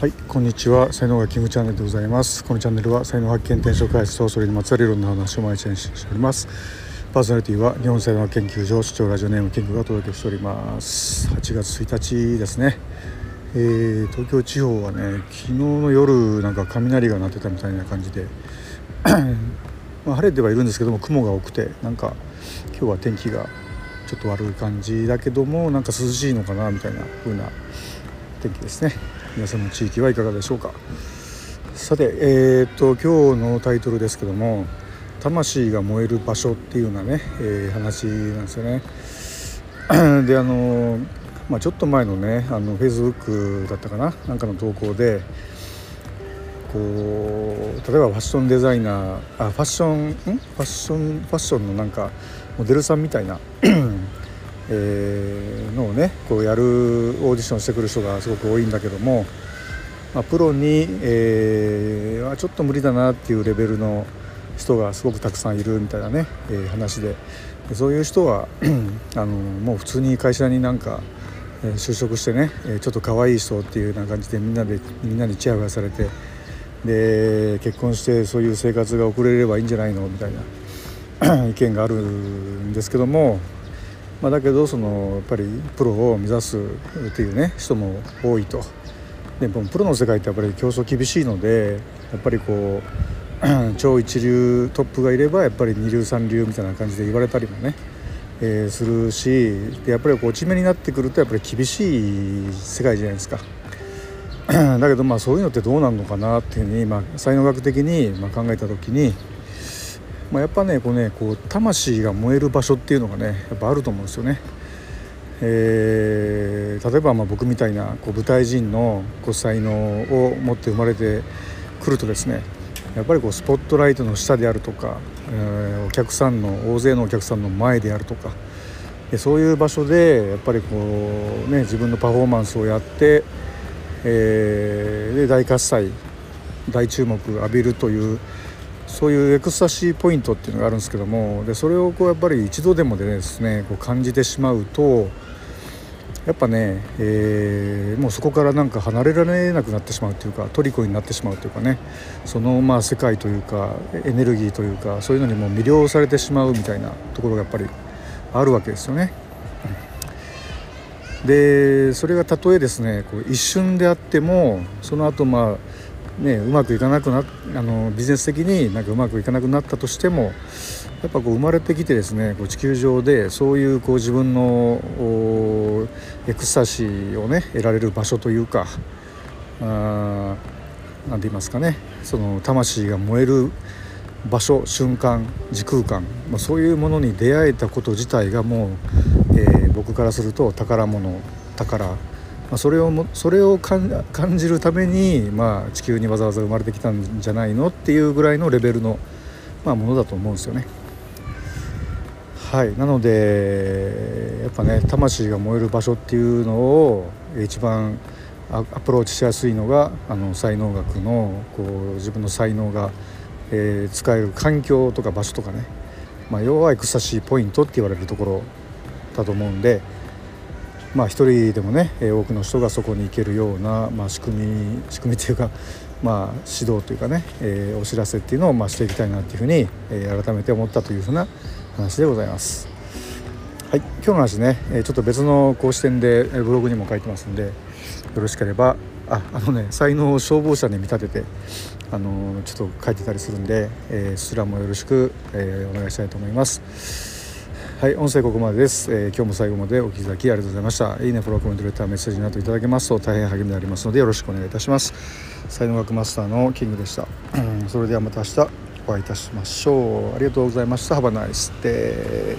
はいこんにちは。才能がキングチャンネルでございます。このチャンネルは才能発見転職開発とそれにまつわるいろんな話を毎日しております。パーソナリティは日本才能研究所主張ラジオネームキングがお届けしております。8月1日ですね。えー、東京地方はね昨日の夜なんか雷が鳴ってたみたいな感じで まあ、晴れてはいるんですけども雲が多くてなんか今日は天気がちょっと悪い感じだけどもなんか涼しいのかなみたいな風な天気ですね。皆さんの地域はいかがでしょうか。さてえー、っと今日のタイトルですけども「魂が燃える場所」っていうようなね、えー、話なんですよね。であのまあ、ちょっと前のねあのフェイスブックだったかななんかの投稿でこう例えばファッションデザイナーあファッションん？ファッションファッションのなんかモデルさんみたいなえー、のをねこうやるオーディションしてくる人がすごく多いんだけども、まあ、プロに、えー、ちょっと無理だなっていうレベルの人がすごくたくさんいるみたいなね、えー、話で。そういう人は あのもう普通に会社になんか、就職してね、ちょっと可愛い人っていうような感じでみんなでみんなにチヤホヤされてで結婚してそういう生活が送れればいいんじゃないのみたいな 意見があるんですけどもまあ、だけどそのやっぱりプロを目指すっていうね人も多いとでもプロの世界ってやっぱり競争厳しいのでやっぱりこう 超一流トップがいればやっぱり二流三流みたいな感じで言われたりもね、えー、するしでやっぱりこう落ち目になってくるとやっぱり厳しい世界じゃないですか。だけどまあそういうのってどうなるのかなっていうふうに、まあ、才能学的にま考えた時にまあ、やっぱねこうねこう魂が燃える場所っていうのがねやっぱあると思うんですよね。えー、例えばまあ僕みたいなこう舞台人のこう才能を持って生まれてくるとですねやっぱりこうスポットライトの下であるとか、えー、お客さんの大勢のお客さんの前であるとかそういう場所でやっぱりこう、ね、自分のパフォーマンスをやって、えー、で大喝采大注目浴びるというそういうエクスタシーポイントっていうのがあるんですけどもでそれをこうやっぱり一度でもでですねこう感じてしまうとやっぱね、えー、もうそこからなんか離れられなくなってしまうというか虜になってしまうというかねそのまあ世界というかエネルギーというかそういうのにも魅了されてしまうみたいなところがやっぱりあるわけですよね。でそれがたとえですねこう一瞬であってもその後まあね、うまくいかなくなあのビジネス的になんかうまくいかなくなったとしてもやっぱこう生まれてきてですねこう地球上でそういうこう自分のエクスタシーをね得られる場所というか何て言いますかねその魂が燃える場所瞬間時空間、まあ、そういうものに出会えたこと自体がもう、えー、僕からすると宝物宝まあ、それをもそれを感じるために、まあ、地球にわざわざ生まれてきたんじゃないの？っていうぐらいのレベルの、まあ、ものだと思うんですよね。はいなのでやっぱね魂が燃える場所っていうのを一番アプローチしやすいのがあの才能学のこう自分の才能が、えー、使える環境とか場所とかね、まあ、要はエクサシーポイントって言われるところだと思うんで。まあ、一人でもね多くの人がそこに行けるような、まあ、仕組み仕組みというか、まあ、指導というかね、えー、お知らせっていうのをまあしていきたいなっていうふうに、えー、改めて思ったというふうな話でございます。はい、今日の話ねちょっと別のこう視点でブログにも書いてますんでよろしければああのね才能を消防車に見立ててあのちょっと書いてたりするんで、えー、そちらもよろしく、えー、お願いしたいと思います。はい音声ここまでです、えー、今日も最後までお聞きいただきありがとうございました。いいねフォローコメントレターメッセージなどいただけますと大変励みになりますのでよろしくお願いいたします。才能学マスターのキングでした、それではまた明日お会いいたしましょう。ありがとうございました。Have a nice day